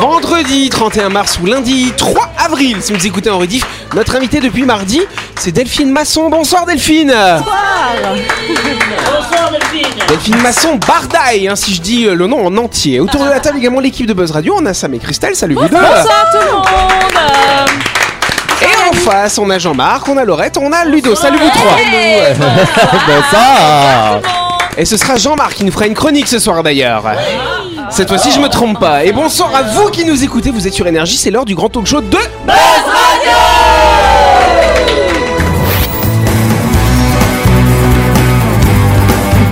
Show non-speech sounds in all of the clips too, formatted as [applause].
Vendredi 31 mars ou lundi 3 avril, si vous écoutez en rediff, notre invité depuis mardi, c'est Delphine Masson. Bonsoir Delphine. Bonsoir. Delphine. Delphine Masson Bardaille, hein, si je dis euh, le nom en entier. Autour de la table également l'équipe de Buzz Radio, on a Sam et Christelle, salut vous deux. Bonsoir tout le monde. Et en face, on a Jean-Marc, on a Laurette, on a Ludo, salut vous trois. [laughs] Bonsoir Et ce sera Jean-Marc qui nous fera une chronique ce soir d'ailleurs. Cette fois-ci, je me trompe pas. Et bonsoir à vous qui nous écoutez. Vous êtes sur Énergie, c'est l'heure du grand talk show de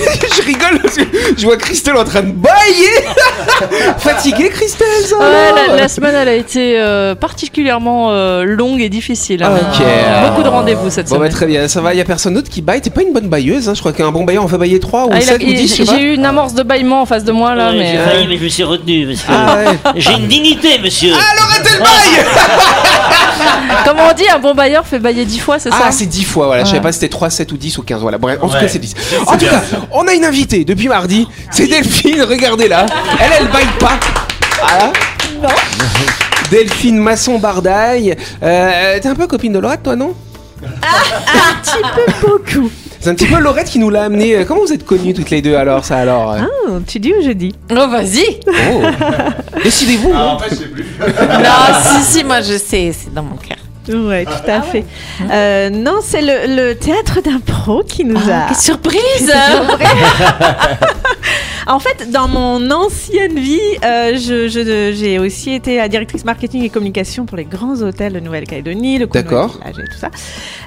[laughs] Je rigole parce que je vois Christelle en train de bailler [laughs] Fatiguée Christelle ça Ouais, la, la semaine elle a été euh, particulièrement euh, longue et difficile. hein. Ok. Beaucoup de rendez-vous cette Bon bah semaine. très bien, ça va, y a personne d'autre qui baille? T'es pas une bonne bailleuse, hein. je crois qu'un bon bailleur en fait bailler 3 ou Ah, il a- 7 ou il- 10, je sais pas. J'ai eu une amorce de bâillement en face de moi là, Ouais, mais. J'ai euh, failli, mais je me suis retenu que Ah ouais. j'ai une dignité, monsieur. Alors arrêtez le bail [laughs] Comment on dit un bon bailleur fait bailler dix fois, c'est Ah ça c'est 10 fois, voilà, je savais pas si c'était 3, 7 ou 10 ou 15, voilà. Bref, en tout cas c'est 10. En tout cas, on a une invitée depuis mardi, c'est Delphine, regardez-là. Elle, elle baille pas. Voilà. Delphine Masson-Bardaille. Euh, T'es un peu copine de Laurette, toi, non? Beaucoup. C'est un petit peu Laurette qui nous l'a amené. Euh, Comment vous êtes connues toutes les deux alors, ça alors euh Ah, tu dis ou je dis Oh, vas-y Oh. Décidez-vous. hein. [laughs] Non, si, si, moi je sais, c'est dans mon cœur. Ouais, tout à fait. Euh, non, c'est le, le théâtre d'impro qui nous a. Quelle surprise [laughs] En fait, dans mon ancienne vie, euh, je- je- j'ai aussi été la directrice marketing et communication pour les grands hôtels de Nouvelle-Calédonie, le D'accord. Village et tout ça.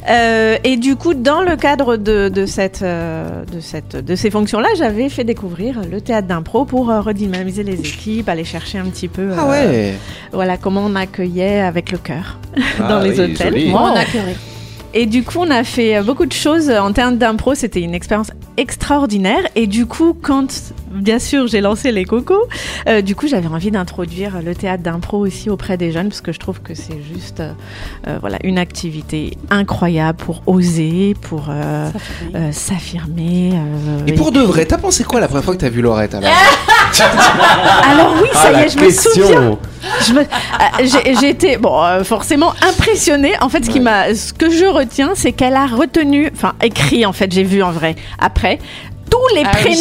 Euh, et du coup, dans le cadre de, de cette, euh, de cette, de ces fonctions-là, j'avais fait découvrir le théâtre d'impro pour euh, redynamiser les équipes, aller chercher un petit peu, Ah euh, ouais. voilà, comment on accueillait avec le cœur [laughs] Ah dans les oui, hôtels. joli. Moi, on a curé. Et du coup, on a fait beaucoup de choses en termes d'impro. C'était une expérience extraordinaire. Et du coup, quand, bien sûr, j'ai lancé les cocos, euh, du coup, j'avais envie d'introduire le théâtre d'impro aussi auprès des jeunes, parce que je trouve que c'est juste, euh, euh, voilà, une activité incroyable pour oser, pour euh, s'affirmer. euh, Et pour de vrai, t'as pensé quoi la première fois que t'as vu Laurette alors [laughs] Alors oui, ça Ah, y est, je me souviens. question me- euh, j'ai j'ai été bon, euh, forcément impressionnée. En fait, ce qui m'a, ce que je retiens, c'est qu'elle a retenu, enfin écrit en fait, j'ai vu en vrai après tous les Ah oui.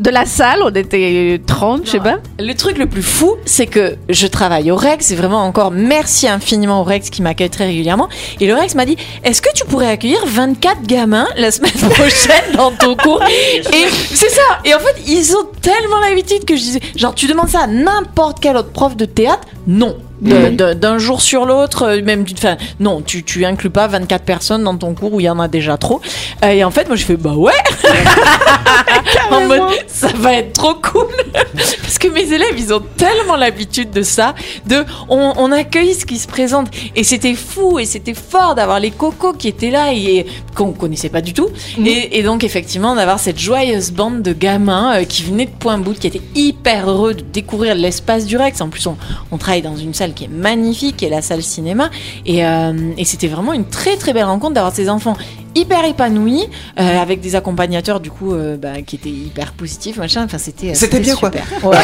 De la salle. On était 30, je sais pas. Le truc le plus fou, c'est que je travaille au Rex, c'est vraiment encore merci infiniment au Rex qui m'accueille très régulièrement. Et le Rex m'a dit Est-ce que tu pourrais accueillir 24 gamins la semaine [laughs] prochaine dans ton cours? Et c'est ça. Et en fait, ils ont tellement l'habitude que je disais Genre, tu demandes ça à n'importe quel autre prof de théâtre? Non. Mhm. D'un jour sur l'autre, euh, même d'une fin. Non, tu, tu inclus pas 24 personnes dans ton cours où il y en a déjà trop. Euh, Et en fait, moi, je fais Bah ouais [laughs] en mode ça va être trop cool [laughs] parce que mes élèves ils ont tellement l'habitude de ça de on, on accueille ce qui se présente et c'était fou et c'était fort d'avoir les cocos qui étaient là et qu'on connaissait pas du tout et, et donc effectivement d'avoir cette joyeuse bande de gamins euh, qui venaient de Point Bout qui étaient hyper heureux de découvrir l'espace du Rex en plus on, on travaille dans une salle qui est magnifique qui est la salle cinéma et, euh, et c'était vraiment une très très belle rencontre d'avoir ces enfants hyper épanouis euh, avec des accompagnateurs du coup euh, bah, qui étaient hyper positifs machin enfin c'était C'était bien, quoi. super. [laughs] Ouais.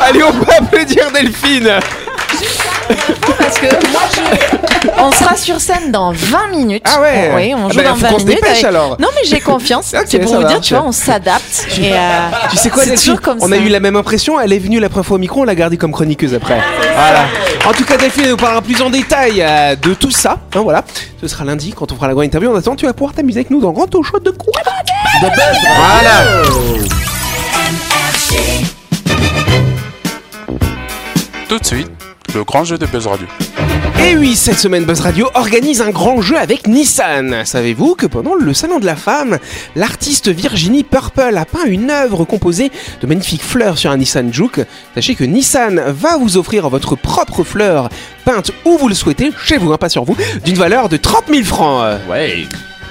Allez, on peut applaudir Delphine parce que moi je... [laughs] on sera sur scène dans 20 minutes Ah ouais oui on Ah joue bah, dans faut 20 qu'on se minutes dépêche avec- alors non mais j'ai confiance [laughs] c'est pour vous dire tu vois on s'adapte [laughs] euh, Tu sais quoi, c'est Delphine toujours comme On ça. a eu la même impression, elle est venue la première fois au micro, on l'a gardée comme chroniqueuse après. Voilà. En tout cas, Delphine nous parlera plus en détail euh, de tout ça. Hein, voilà. Ce sera lundi quand on fera la grande interview. En attendant, tu vas pouvoir t'amuser avec nous dans le Grand Show de quoi? Voilà. Tout de suite, le grand jeu de Buzz Radio. Et oui, cette semaine Buzz Radio organise un grand jeu avec Nissan. Savez-vous que pendant le Salon de la Femme, l'artiste Virginie Purple a peint une œuvre composée de magnifiques fleurs sur un Nissan Juke? Sachez que Nissan va vous offrir votre propre fleur peinte où vous le souhaitez, chez vous, hein, pas sur vous, d'une valeur de 30 000 francs. Ouais.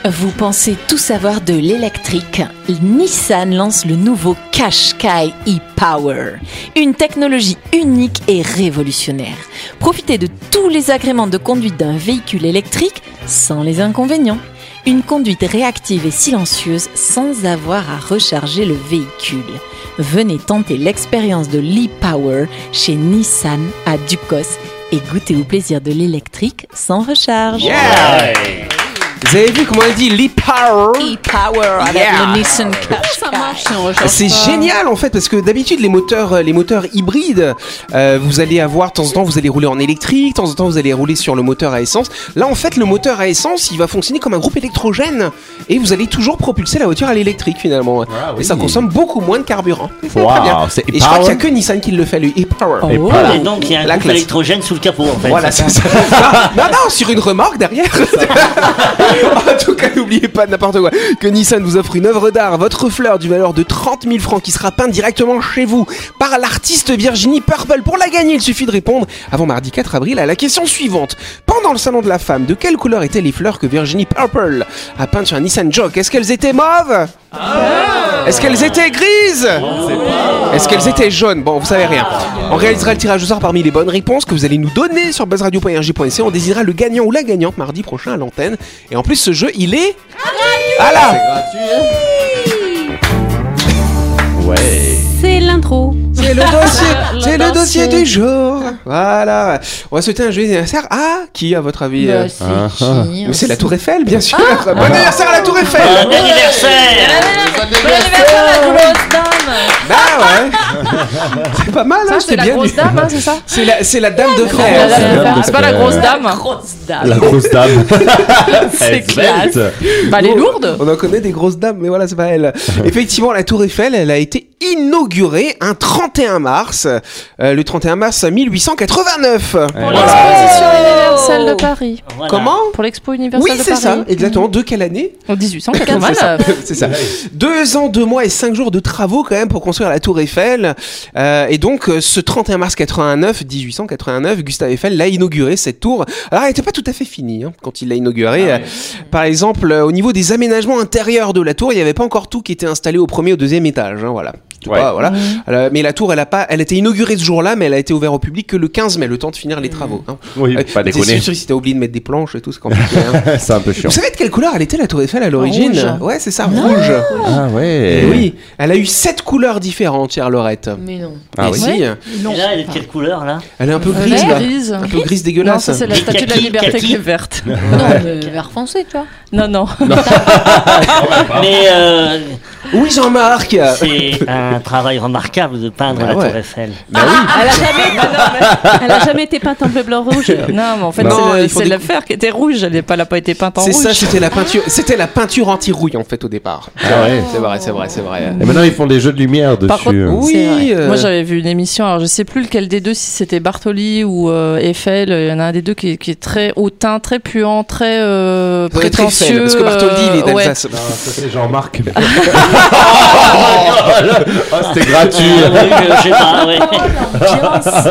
Vous pensez tout savoir de l'électrique Nissan lance le nouveau Qashqai e-Power, une technologie unique et révolutionnaire. Profitez de tous les agréments de conduite d'un véhicule électrique sans les inconvénients. Une conduite réactive et silencieuse sans avoir à recharger le véhicule. Venez tenter l'expérience de l'e-Power chez Nissan à Ducos et goûtez au plaisir de l'électrique sans recharge. Yeah Vous avez vu comment elle dit l'e-power E-Power avec Yeah. le Nissan Qashqai. C'est génial en fait parce que d'habitude les moteurs euh, les moteurs hybrides euh, vous allez avoir de temps en temps vous allez rouler en électrique, de temps en temps vous allez rouler sur le moteur à essence. Là en fait le moteur à essence il va fonctionner comme un groupe électrogène et vous allez toujours propulser la voiture à l'électrique finalement. Ah oui. Et ça consomme beaucoup moins de carburant. [laughs] Et c'est Wow, très bien. c'est Et je crois qu'il n'y a que Nissan qui le fait lui e-power. Oh. Et voilà. Et donc il y a un La groupe classe. électrogène sous le capot en fait. Voilà, c'est ça. [laughs] non, non, sur une remorque derrière. [laughs] [laughs] en tout cas, n'oubliez pas n'importe quoi que Nissan vous offre une œuvre d'art, votre fleur d'une valeur de 30 000 francs qui sera peinte directement chez vous par l'artiste Virginie Purple. Pour la gagner, il suffit de répondre avant mardi 4 avril à la question suivante. Pendant le salon de la femme, de quelle couleur étaient les fleurs que Virginie Purple a peintes sur un Nissan Joke? Est-ce qu'elles étaient mauves? Est-ce qu'elles étaient grises? Est-ce qu'elles étaient jaunes? Bon, vous savez rien. On réalisera le tirage au sort parmi les bonnes réponses que vous allez nous donner sur buzzradio.rj.ca. On désignera le gagnant ou la gagnante mardi prochain à l'antenne. Et en plus, ce jeu, il est. Voilà Ouais. C'est l'intro. C'est le dossier, [laughs] c'est le dossier du jour. Voilà. On va souhaiter un joyeux anniversaire à qui, à votre avis euh Bah, c'est Ah, ah. C'est la Tour Eiffel, bien sûr. Ah. Bon anniversaire à la Tour Eiffel. Bon anniversaire Bon anniversaire, la grosse dame Bah ouais. [laughs] C'est pas mal, hein, C'est c'est la bien. grosse dit. dame, hein, c'est ça C'est la, c'est la dame de La fer. dame de dame fer. de C'est pas la grosse dame. Grosse dame La grosse dame. [laughs] C'est classe. Bah, elle est lourde. On en connaît des grosses dames, mais voilà, c'est pas elle. [laughs] Effectivement, la Tour Eiffel, elle a été inaugurée un 31 mars, euh, le 31 mars 1889. Pour Voilà. l'exposition universelle de Paris. Voilà. Comment Pour l'expo Oui, universelle de c'est Paris. ça, exactement. De quelle année En C'est 1889. ça. C'est ça. Deux ans, deux mois et cinq jours de travaux quand même pour construire la Tour Eiffel. Euh, et donc, euh, ce 31 mars 89, 1889, Gustave Eiffel l'a inauguré cette tour. Alors, elle n'était pas tout à fait finie hein, quand il l'a inaugurée. Euh, Par exemple, au niveau des aménagements intérieurs de la tour, il n'y avait pas encore tout qui était installé au premier ou au deuxième étage. hein, voilà. Tout Ouais. pas, voilà. Euh, mais la tour, elle a pas, elle a été inaugurée ce jour-là, mais elle a été ouverte au public que le 15 mai, le temps de finir les travaux. hein. Oui, Euh, pas c'est déconner. sûr, si t'as oublié de mettre des planches et tout, c'est compliqué. hein. [laughs] C'est un peu chiant. Vous savez de quelle couleur elle était la Tour Eiffel à l'origine Rouge. Ouais, c'est ça, rouge. Ah ouais. Et oui, elle a eu sept couleurs différentes, chère Lorette. Mais non. Ah Et oui. si, Et là, elle est de quelle couleur là elle est un peu grise, là. grise. Un peu grise Non, dégueulasse. ça c'est la statue de la liberté qui est verte. Non, mais vert foncé, tu vois. Non, non. [laughs] Mais euh, Oui, Jean-Marc c'est un travail remarquable de peindre Bah la ouais. Tour Eiffel. Bah oui. Elle a jamais, [laughs] elle a jamais été peinte en bleu, blanc, rouge. Non, mais en fait, Non, c'est le- il faut c'est des- la fer qui était rouge. Elle n'a pas, elle a pas été peinte en C'est rouge. ça, c'était la peinture, c'était la peinture anti-rouille en fait au départ. Ah ouais. C'est vrai, c'est vrai, c'est vrai. Et maintenant ils font des jeux de lumière dessus. Par contre, Oui, c'est vrai. euh, Moi, j'avais vu une émission. Alors, je sais plus lequel des deux, si c'était Bartoli ou euh, Eiffel. Il y en a un des deux qui est, qui est très hautain, très puant, très euh, prétentieux. Eiffel, parce que Bartholdi, il est euh, ouais. d'Alsace. Non, ça c'est Jean-Marc. [laughs] oh, c'était gratuit. Ouais.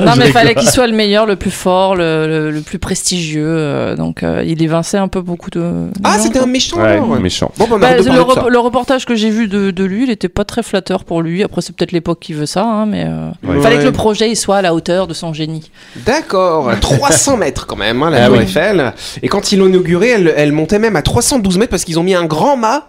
Non, mais il fallait qu'il soit le meilleur, le plus fort, le, le- le plus prestigieux. euh, donc, euh, il évinçait un peu beaucoup de. Ah, c'était un méchant. Ouais, alors. méchant. Bon, bah, Bah, le, rep- reportage que j'ai vu de, de lui, il était pas très flatteur pour lui. Après, c'est peut-être l'époque qui veut ça, hein, mais euh, Ouais. il fallait Ouais. que le projet il soit à la hauteur de son génie. D'accord, [laughs] 300 mètres quand même, hein, la Ah Tour oui. Eiffel. Et quand ils l'ont inaugurée, elle, elle montait même à 312 mètres parce qu'ils ont mis un grand mât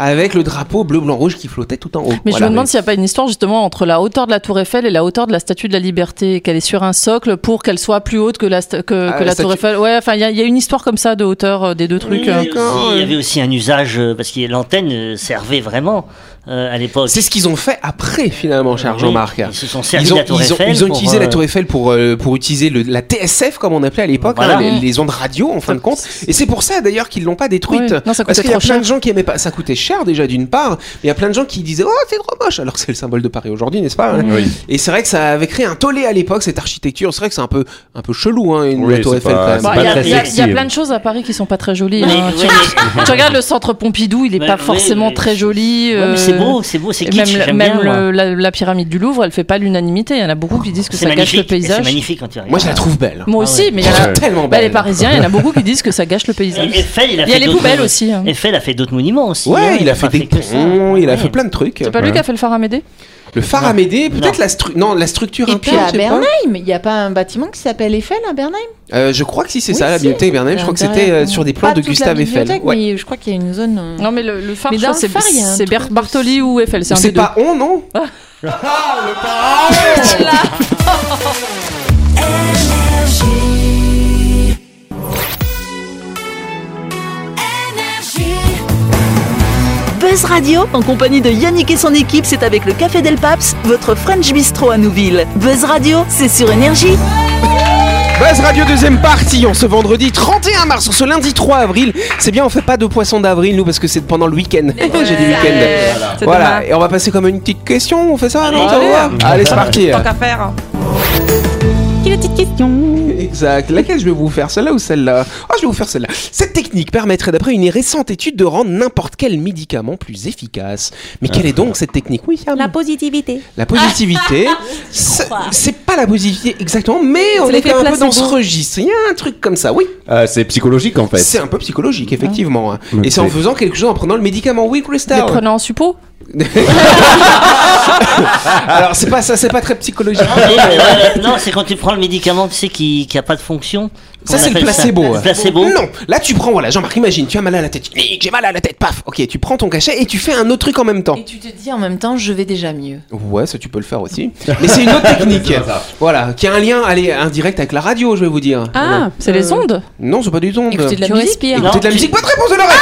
avec le drapeau bleu, blanc, rouge qui flottait tout en haut. Mais je me demande s'il n'y a pas une histoire justement entre la hauteur de la Tour Eiffel et la hauteur de la Statue de la Liberté, qu'elle est sur un socle pour qu'elle soit plus haute que la, que, Ah, que la la Tour. Eiffel. Ouais, enfin, il y, y a une histoire comme ça de hauteur euh, des deux trucs. Oui, euh. il y avait aussi un usage, euh, parce que l'antenne servait vraiment euh, à l'époque. C'est ce qu'ils ont fait après, finalement, cher Oui, Jean-Marc. Ils se sont servis Ils ont, de la Tour ils ont- Eiffel. ils ont pour, utilisé la euh, Tour Eiffel pour, euh, pour utiliser le- la TSF, comme on appelait à l'époque, Voilà. hein, les, les ondes radio, en fin de compte. Et c'est pour ça, d'ailleurs, qu'ils l'ont pas détruite. Oui. Non, ça Parce qu'il y a plein cher. de gens qui aimaient pas. Ça coûtait cher, déjà, d'une part. Mais il y a plein de gens qui disaient, oh, c'est trop moche. Alors que c'est le symbole de Paris aujourd'hui, n'est-ce pas hein Oui. Et c'est vrai que ça avait créé un tollé à l'époque, cette architecture. C'est vrai que c'est un peu, un peu chelou, hein, une Oui, la Tour Eiffel, pas- quand même. c'est Bah, pas Il y, y a- plein de choses à Paris qui sont pas très jolies. Tu, regardes le centre Pompidou, il est pas forcément très joli. C'est beau, c'est beau, c'est kitsch, même, même bien, le- la, la pyramide du Louvre, elle fait pas l'unanimité. Il y en a beaucoup qui disent que ça gâche le et c'est paysage. magnifique quand tu regardes. Moi, je la trouve belle. Moi Ah aussi, ouais. mais il y en a. Tellement Bah, belle. les Parisiens, il y en a beaucoup qui disent que ça gâche le paysage. Il a Il y a fait les d'autres- poubelles aussi. hein. Eiffel a fait d'autres monuments aussi. Ouais, hein, il a fait des ponts, il a fait plein de trucs. C'est pas lui qui a fait le phare Amédée Le phare Amédée, peut-être Non. la, stru- non, la structure Et interne, puis à pas. Bernheim, il n'y a pas un bâtiment qui s'appelle Eiffel à Bernheim? Euh, je crois que si c'est Oui, ça, la bibliothèque Bernheim, je crois que c'était euh, sur des plans Pas de Gustave Eiffel. Ouais. mais je crois qu'il y a une zone. euh, Non, mais le, le phare, le phare, c'est Bartoli ou Eiffel. C'est un C'est des deux. pas on, Buzz Radio, en compagnie de Yannick et son équipe, c'est avec le Café Del Paps, votre French Bistro à Nouville. Buzz Radio, c'est sur Énergie. Buzz Radio deuxième partie, en ce vendredi 31 mars, en ce lundi 3 avril. C'est bien, on fait pas de poisson d'avril, nous, parce que c'est pendant le week-end. J'ai du week-end. C'est Voilà, dommage. et on va passer comme une petite question, on fait ça, non ça Allez. va Allez, c'est parti. Tant qu'à faire. Quelle petite question Exact. Laquelle je vais vous faire Celle-là ou celle-là? Ah, je vais vous faire celle-là. Cette technique permettrait, d'après une récente étude, de rendre n'importe quel médicament plus efficace. Mais quelle est donc cette technique? Oui, Sam La positivité. La positivité, [laughs] c'est c'est pas la positivité exactement, mais on est l'effet quand même un peu dans ce registre. Il y a un truc comme ça, oui. Euh, c'est psychologique en fait. C'est un peu psychologique, effectivement. hein. Et c'est en faisant quelque chose en prenant le médicament. Oui, Les Crystal. prenant en suppôt [laughs] Alors, c'est pas ça, c'est pas très psychologique. Ah, mais, non, c'est quand tu prends le médicament, tu sais, qui, qui a pas de fonction. Ça, c'est le appelle ça- placebo. Le placebo. Non, là, tu prends, voilà, Jean-Marc, imagine, tu as mal à la tête. J'ai mal à la tête, paf. Ok, tu prends ton cachet et tu fais un autre truc en même temps. Et tu te dis en même temps, je vais déjà mieux. Ouais, ça, tu peux le faire aussi. Mais c'est une autre [laughs] technique. Voilà, qui a un lien, allez, indirect avec la radio, je vais vous dire. Ah, C'est les ondes Non, c'est pas du ondes. Écoutez de la Tu musique. respires. Non, Écoutez de la musique, bonne réponse de Laurette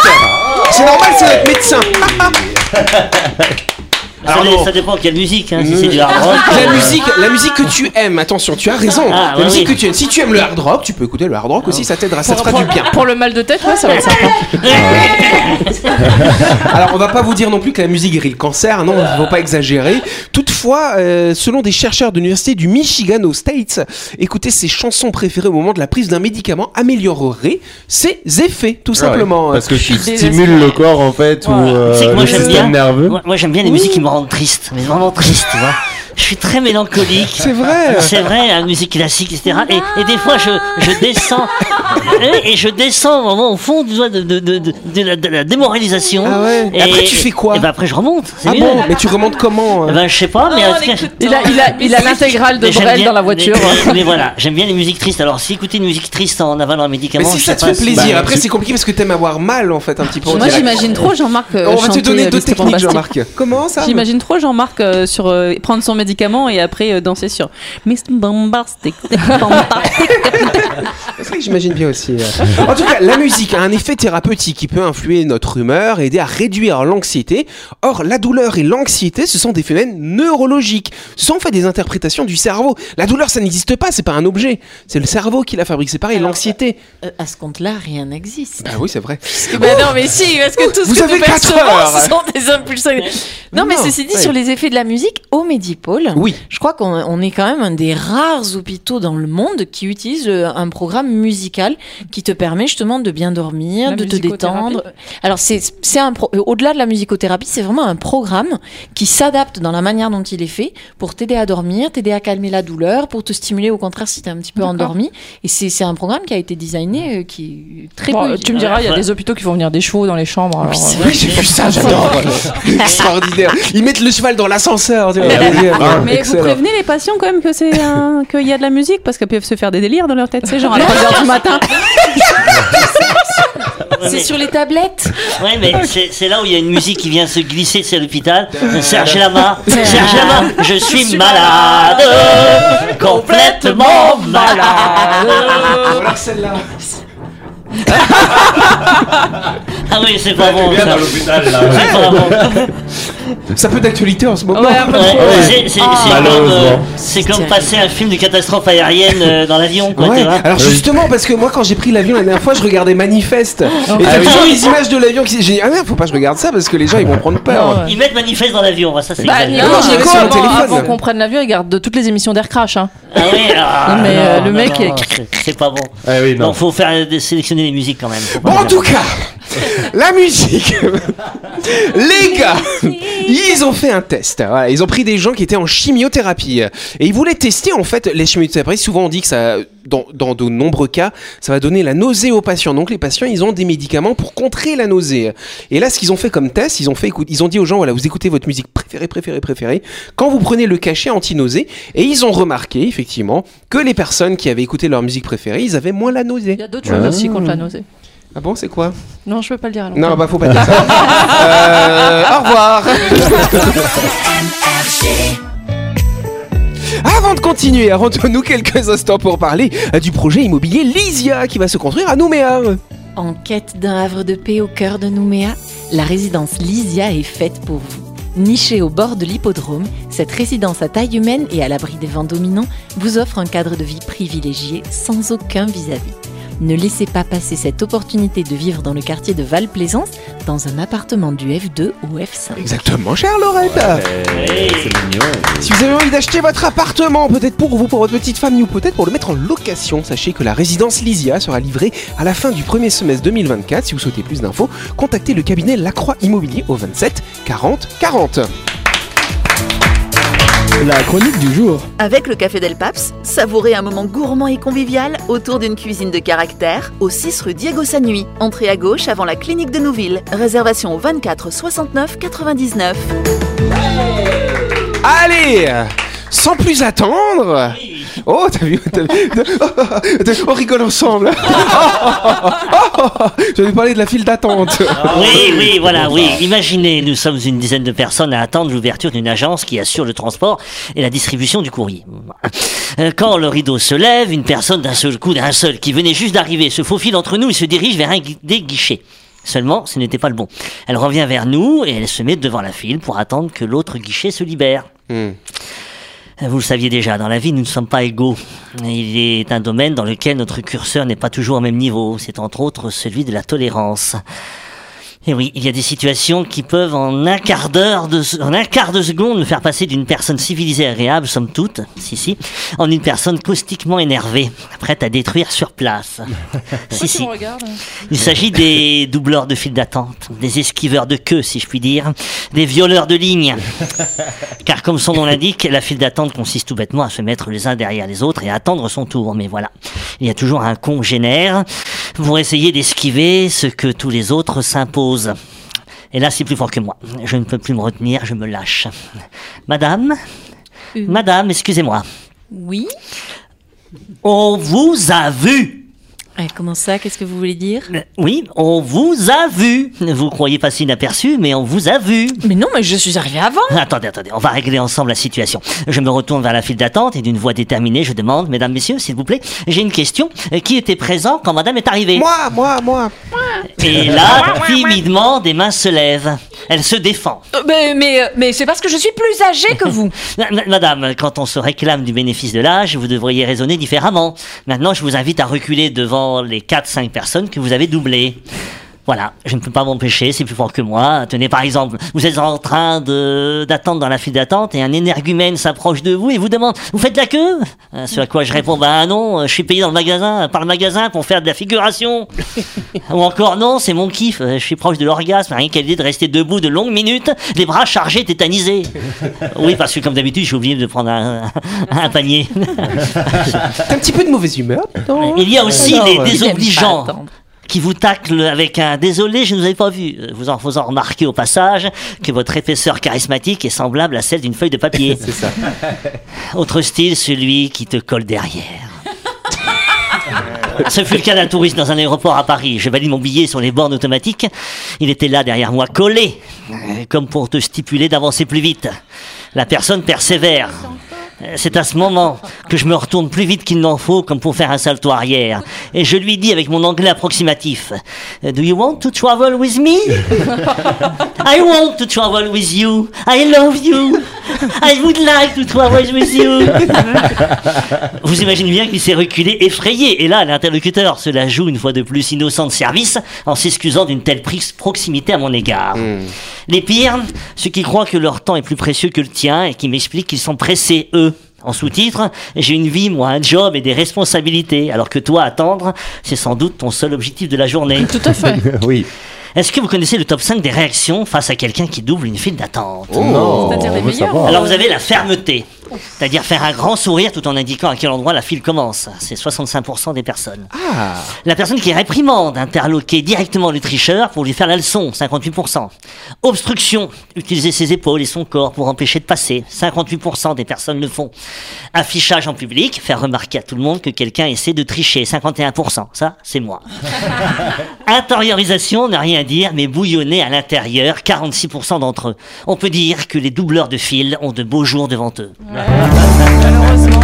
C'est normal, c'est notre médecin [laughs] Alors non. ça dépend quelle musique, hein, si c'est du [laughs] hard rock. La musique, la musique que tu aimes, attention, tu as raison. Ah, la ouais, musique oui. que tu aimes. Si tu aimes le hard rock, tu peux écouter le hard rock aussi, ça t'aidera, ça te fera du bien. Pour le mal de tête, ouais, ça va être sympa. [laughs] Alors, on va pas vous dire non plus que la musique guérit le cancer, non, il faut pas exagérer. Toutefois, euh, selon des chercheurs de l'université du Michigan aux States, écouter ses chansons préférées au moment de la prise d'un médicament améliorerait ses effets, tout Ah ouais, simplement. Parce que tu stimules le corps en fait ou euh, C'est que moi, le j'aime système bien. nerveux. Moi, moi, j'aime bien les musiques qui me rendent triste, mais vraiment triste, tu vois. Je suis très mélancolique. C'est vrai. C'est vrai, la musique classique, etc. Et, et des fois, je, je descends. et, et je descends vraiment au fond du doigt de, de, de, de, de la, de la démoralisation. Ah ouais. Et après, tu fais quoi Et ben après, je remonte. Ah mieux. bon, mais tu remontes comment euh ben, je sais pas, mais cas, Il a, il a, il a l'intégrale de mais Brel bien- dans la voiture. Mais, [laughs] mais- mais voilà, j'aime bien les musiques tristes. Alors, si écouter une musique triste en avalant un Mais médicament, si je ça sais te pas fait si- plaisir, bah, après c'est compliqué parce que t'aimes avoir mal en fait un petit peu. on Moi j'imagine trop Jean-Marc. euh, On va te donner deux techniques. Jean-Marc. Comment ça? J'imagine trop Jean-Marc euh, sur euh, prendre son médicament et après euh, danser sur Mr. Bombastic. [laughs] C'est vrai que j'imagine bien aussi. euh. [laughs] En tout cas, la musique a un effet thérapeutique qui peut influer notre humeur et aider à réduire l'anxiété. Or, la douleur et l'anxiété, ce sont des phénomènes neurologiques. Ce sont en fait des interprétations du cerveau. La douleur, ça n'existe pas, c'est pas un objet. C'est le cerveau qui la fabrique. C'est pareil, l'anxiété. Euh, à ce compte-là, rien n'existe. Ah oui, c'est vrai. bah non, mais si, parce que tout ce Vous que avez nous quatre percevons, heures. ce sont des impulsions. Non, mais Non, ceci dit, ouais. sur les effets de la musique, au Medipôle, Oui. je crois qu'on on est quand même un des rares hôpitaux dans le monde qui utilise euh, un programme musical qui te permet justement de bien dormir, La de te détendre. Alors c'est c'est un euh, au-delà de la musicothérapie, c'est vraiment un programme qui s'adapte dans la manière dont il est fait pour t'aider à dormir, t'aider à calmer la douleur, pour te stimuler au contraire si t'es un petit peu endormi. Et c'est c'est un programme qui a été designé euh, qui est très Bon, tu me diras, il y a des hôpitaux qui font venir des chevaux dans les chambres. alors, euh, Oui, j'ai vu ça, [laughs] j'adore. Extraordinaire. Ils mettent le cheval dans l'ascenseur. vois. Ah, Mais vous prévenez les patients quand même que c'est un- qu'il y a de la musique parce qu'ils peuvent se faire des délires dans leur tête, c'est genre à 3h du matin. [laughs] C'est sur les tablettes. Ouais, mais c'est là où il y a une musique qui vient se glisser, c'est l'hôpital. Serge Lama, Serge Lama, je suis malade, complètement malade. Voilà celle-là. [laughs] Ah oui, c'est pas bon. Bien Ça. dans l'hôpital là. C'est pas bon. Ça peut d'actualité en ce moment. Ouais, Ouais, c'est- Ah. c'est comme, euh, comme passer un film de catastrophe aérienne euh, dans l'avion. Ouais, alors justement parce que moi quand j'ai pris l'avion la dernière fois je regardais Manifeste et t'as Ah oui. toujours les images de l'avion qui j'ai dit ah merde faut pas que je regarde ça parce que les gens ils vont prendre peur. Non, ouais. Ils mettent manifeste dans l'avion, ça c'est Bah, Non, mon avant, qu'on prenne l'avion, il garde de toutes les émissions d'Air Crash. Hein. Ah oui, ah, Non, mais, euh, le non, mec non, est- non, c'est- pas bon. Ah oui, non. Faut faire sélectionner les musiques quand même. Bon en tout cas la musique. [laughs] Les gars ils ont fait un test. Ils ont pris des gens qui étaient en chimiothérapie. Et ils voulaient tester en fait les chimiothérapies. Souvent on dit que ça dans, de nombreux cas ça va donner la nausée aux patients. Donc les patients ils ont des médicaments pour contrer la nausée. Et là ce qu'ils ont fait comme test ils ont fait ils ont dit aux gens voilà vous écoutez votre musique préférée préférée préférée. Quand vous prenez le cachet anti-nausée et ils ont remarqué effectivement que les personnes qui avaient écouté leur musique préférée ils avaient moins la nausée. Il y a d'autres choses contre la nausée. Ah bon c'est quoi Non, je peux pas le dire à non, bah faut pas dire ça. Euh, au revoir. Avant de continuer, rendons-nous quelques instants pour parler euh, du projet immobilier Lysia qui va se construire à Nouméa. En quête d'un havre de paix au cœur de Nouméa, la résidence Lysia est faite pour vous. Nichée au bord de l'hippodrome, cette résidence à taille humaine et à l'abri des vents dominants vous offre un cadre de vie privilégié sans aucun vis-à-vis. Ne laissez pas passer cette opportunité de vivre dans le quartier de Val-Plaisance dans un appartement du F2 au F5. Exactement, chère Laurette. C'est mignon. Si vous avez envie d'acheter votre appartement, peut-être pour vous, pour votre petite famille ou peut-être pour le mettre en location, sachez que la résidence Lysia sera livrée à la fin du premier semestre 2024. Si vous souhaitez plus d'infos, contactez le cabinet Lacroix Immobilier au 27 40 40. La chronique du jour. Avec le Café Del Paps, savourez un moment gourmand et convivial autour d'une cuisine de caractère au 6 rue Diego Sanui. Entrée à gauche avant la clinique de Nouville. Réservation au 24 69 99. Allez sans plus attendre Oh, t'as vu, t'as vu [laughs] On rigole ensemble [laughs] Je vais parler de la file d'attente Oui, oui, [laughs] voilà, oui. Imaginez, nous sommes une dizaine de personnes à attendre l'ouverture d'une agence qui assure le transport et la distribution du courrier. Euh, Quand le rideau se lève, une personne d'un seul coup, d'un seul, qui venait juste d'arriver, se faufile entre nous et se dirige vers un des guichets. Seulement, ce n'était pas le bon. Elle revient vers nous et elle se met devant la file pour attendre que l'autre guichet se libère. Hmm. Vous le saviez déjà, dans la vie, nous ne sommes pas égaux. Il est un domaine dans lequel notre curseur n'est pas toujours au même niveau. C'est entre autres celui de la tolérance. Et oui, il y a des situations qui peuvent en un quart d'heure, de, en un quart de seconde, me faire passer d'une personne civilisée et agréable, somme toute, si si, en une personne caustiquement énervée, prête à détruire sur place. [laughs] si si. Il s'agit des doubleurs de file d'attente, des esquiveurs de queue, si je puis dire, des violeurs de ligne. [laughs] Car comme son nom l'indique, la file d'attente consiste tout bêtement à se mettre les uns derrière les autres et à attendre son tour. Mais voilà, il y a toujours un congénère pour essayer d'esquiver ce que tous les autres s'imposent. Et là, c'est plus fort que moi. Je ne peux plus me retenir, je me lâche. Madame Madame, excusez-moi. Oui On vous a vu Comment ça Qu'est-ce que vous voulez dire? Euh, Oui, on vous a vu. Vous croyez passer inaperçu, mais on vous a vu. Mais non, mais je suis arrivée avant Attendez, attendez, on va régler ensemble la situation. Je me retourne vers la file d'attente et d'une voix déterminée, je demande, mesdames, messieurs, s'il vous plaît, j'ai une question. Qui était présent quand madame est arrivée? Moi, moi, moi Et là, timidement, des mains se lèvent. Elle se défend. Euh, Mais, mais, euh, mais c'est parce que je suis plus âgée que vous [laughs] Ma- ma- Madame, quand on se réclame du bénéfice de l'âge, vous devriez raisonner différemment. Maintenant, je vous invite à reculer devant les 4-5 personnes que vous avez doublées. Voilà, je ne peux pas m'empêcher, c'est plus fort que moi. Tenez, par exemple, vous êtes en train d'attendre dans la file d'attente et un énergumène s'approche de vous et vous demande Vous faites la queue? Euh, Ce à quoi je réponds Bah non, je suis payé dans le magasin, par le magasin pour faire de la figuration. [laughs] Ou encore non, c'est mon kiff, euh, je suis proche de l'orgasme, rien qu'à l'idée de rester debout de longues minutes, les bras chargés, tétanisés. [laughs] Oui, parce que comme d'habitude, j'ai oublié de prendre un, un panier. [laughs] Un petit peu de mauvaise humeur non? Il y a aussi les euh, désobligeants qui vous taclent avec un désolé, je ne vous avais pas vu, vous en faisant remarquer au passage que votre épaisseur charismatique est semblable à celle d'une feuille de papier. [laughs] C'est ça. [laughs] Autre style, celui qui te colle derrière. Ce fut le cas d'un touriste dans un aéroport à Paris. Je valide mon billet sur les bornes automatiques. Il était là derrière moi, collé, euh, comme pour te stipuler d'avancer plus vite. La personne persévère. Euh, C'est à ce moment que je me retourne plus vite qu'il n'en faut, comme pour faire un salto arrière. Et je lui dis avec mon anglais approximatif euh, Do you want to travel with me? [laughs] I want to travel with you. I love you. I would like to travel with you. [laughs] Vous imaginez bien qu'il s'est reculé, effrayé. Et là, l'interlocuteur se la joue une fois de plus innocent de service en s'excusant d'une telle proximité à mon égard. Les pires, ceux qui croient que leur temps est plus précieux que le tien et qui m'expliquent qu'ils sont pressés, eux. En sous-titre, j'ai une vie, moi, un job et des responsabilités, alors que toi, attendre, c'est sans doute ton seul objectif de la journée. Tout à fait. [laughs] oui. Est-ce que vous connaissez le top 5 des réactions face à quelqu'un qui double une file d'attente? Non, C'est-à-dire les on veut meilleurs. savoir. Alors vous avez la fermeté, c'est-à-dire faire un grand sourire tout en indiquant à quel endroit la file commence. C'est 65% des personnes. Ah, La personne qui réprimande, interloquer directement le tricheur pour lui faire la leçon, 58%. Obstruction, utiliser ses épaules et son corps pour empêcher de passer, 58% des personnes le font. Affichage en public, faire remarquer à tout le monde que quelqu'un essaie de tricher, 51%. Ça, c'est moi. [laughs] Intériorisation, ne rien dire, mais bouillonner à l'intérieur, 46% d'entre eux. On peut dire que les doubleurs de fil ont de beaux jours devant eux. Malheureusement.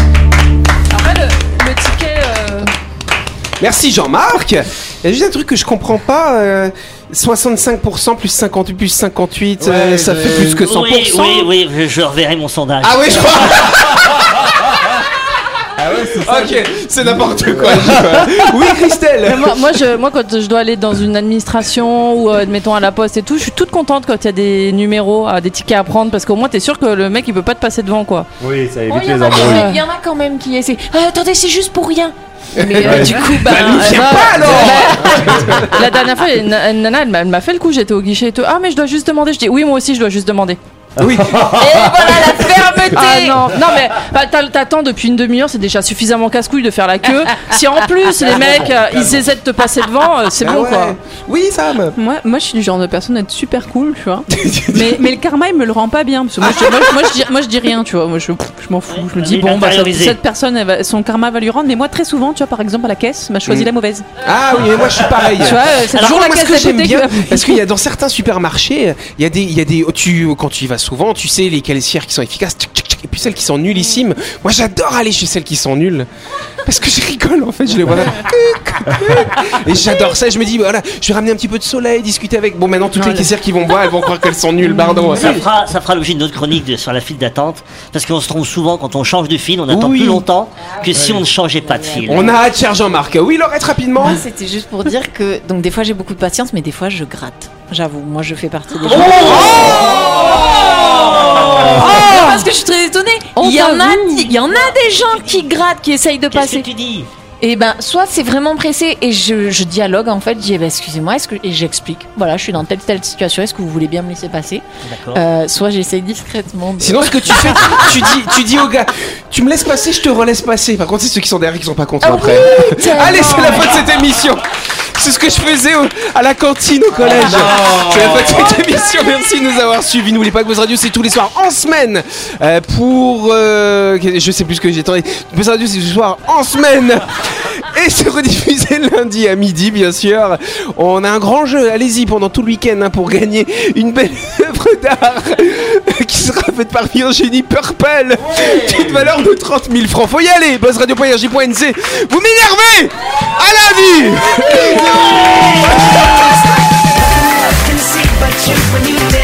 Après, le, le ticket. euh, merci Jean-Marc. Il y a juste un truc que je comprends pas. euh, 65% plus 58 plus 58, euh, Ouais, ça je- fait plus que 100%. Oui, oui, oui, je, je reverrai mon sondage. Ah oui, je crois. [laughs] Ah ouais, c'est ça. ok, c'est n'importe quoi. Oui, Christelle. moi, moi, je, moi, quand je dois aller dans une administration ou, euh, admettons, à la poste et tout, je suis toute contente quand il y a des numéros, euh, des tickets à prendre parce qu'au moins, t'es sûr que le mec, il peut pas te passer devant, quoi. Oui, ça Oh, évite les embrouilles. il y en a quand même qui essaient. Ah, attendez, c'est juste pour rien. Mais euh, du coup, bah, Bah, euh, bah, pas alors bah, La dernière fois, une, une nana, elle m'a fait le coup, j'étais au guichet et tout. Ah, mais je dois juste demander. Je dis, oui, moi aussi, je dois juste demander. Oui. et voilà la fermeté. Ah non, non mais bah, t'attends depuis une demi-heure, c'est déjà suffisamment casse-couille de faire la queue. Si en plus les mecs euh, ils essaient de te passer devant, euh, c'est Ah bon ouais. quoi. Oui, Sam. Moi, moi, je suis du genre de personne à être super cool, tu vois. [laughs] mais, mais le karma, il me le rend pas bien. Parce que moi, je, moi, je- moi, je dis, moi, je dis rien, tu vois. Moi, je, je m'en fous. Je me dis, bon, bah, cette, personne, elle va- son karma va lui rendre. Mais moi, très souvent, tu vois, par exemple, à la caisse, m'a choisi Mm. la mauvaise. Ah oui, mais moi je suis pareil. Tu vois, euh, c'est Alors, toujours la moi, ce caisse que j'aime bien, parce qu'il y a dans certains supermarchés, il y a des, il y a des, tu, quand tu y vas souvent, tu sais les caissières qui sont efficaces, tchic, tchic, tchic, et puis celles qui sont nullissimes. Moi, j'adore aller chez celles qui sont nulles, parce que je rigole en fait, je les vois là, et j'adore ça. Je me dis, voilà, je vais ramener un petit peu de soleil, discuter avec. Bon, maintenant toutes les caissières qui vont voir, elles vont croire qu'elles sont nulles, pardon. Ça fera, ça fera l'objet d'une autre chronique de- sur la file d'attente, parce qu'on se trompe souvent quand on change de file, on attend Oui. plus longtemps que si on ne changeait pas de file. On a hâte, cher Jean-Marc. Oui, Laurette, rapidement. Moi, c'était juste pour dire que donc des fois j'ai beaucoup de patience, mais des fois je gratte. J'avoue, moi je fais partie des gens. Non, parce que je suis très étonnée. On Il y en a, t'avoue. il y en a des gens qui grattent, qui essayent de Qu'est-ce que passer. tu dis Et ben, soit c'est vraiment pressé et je, je dialogue en fait, je dis eh ben, excusez-moi, est-ce que et j'explique. Voilà, je suis dans telle telle situation, est-ce que vous voulez bien me laisser passer D'accord. Euh, Soit j'essaye discrètement. de- Sinon, ce que tu fais, tu dis, tu dis au gars, tu me laisses passer, je te relaisse passer. Par contre, c'est ceux qui sont derrière qui sont pas contents Ah après. oui. Allez, c'est la fin de cette émission. C'est ce que je faisais au- à la cantine au collège. c'est la fin de cette émission. Merci de nous avoir suivis. N'oubliez pas que Buzz Radio, c'est tous les soirs en semaine. Euh, pour. euh, je sais plus ce que j'ai tenté. Buzz Radio, c'est tous les soirs en semaine. Et c'est rediffusé lundi à midi, bien sûr. On a un grand jeu. Allez-y pendant tout le week-end hein, pour gagner une belle [laughs] œuvre d'art qui sera faite par Virginie Purple. D'une valeur de 30 000 francs. Faut y aller. Buzzradio.rj.nc. Vous m'énervez. À lundi. [laughs]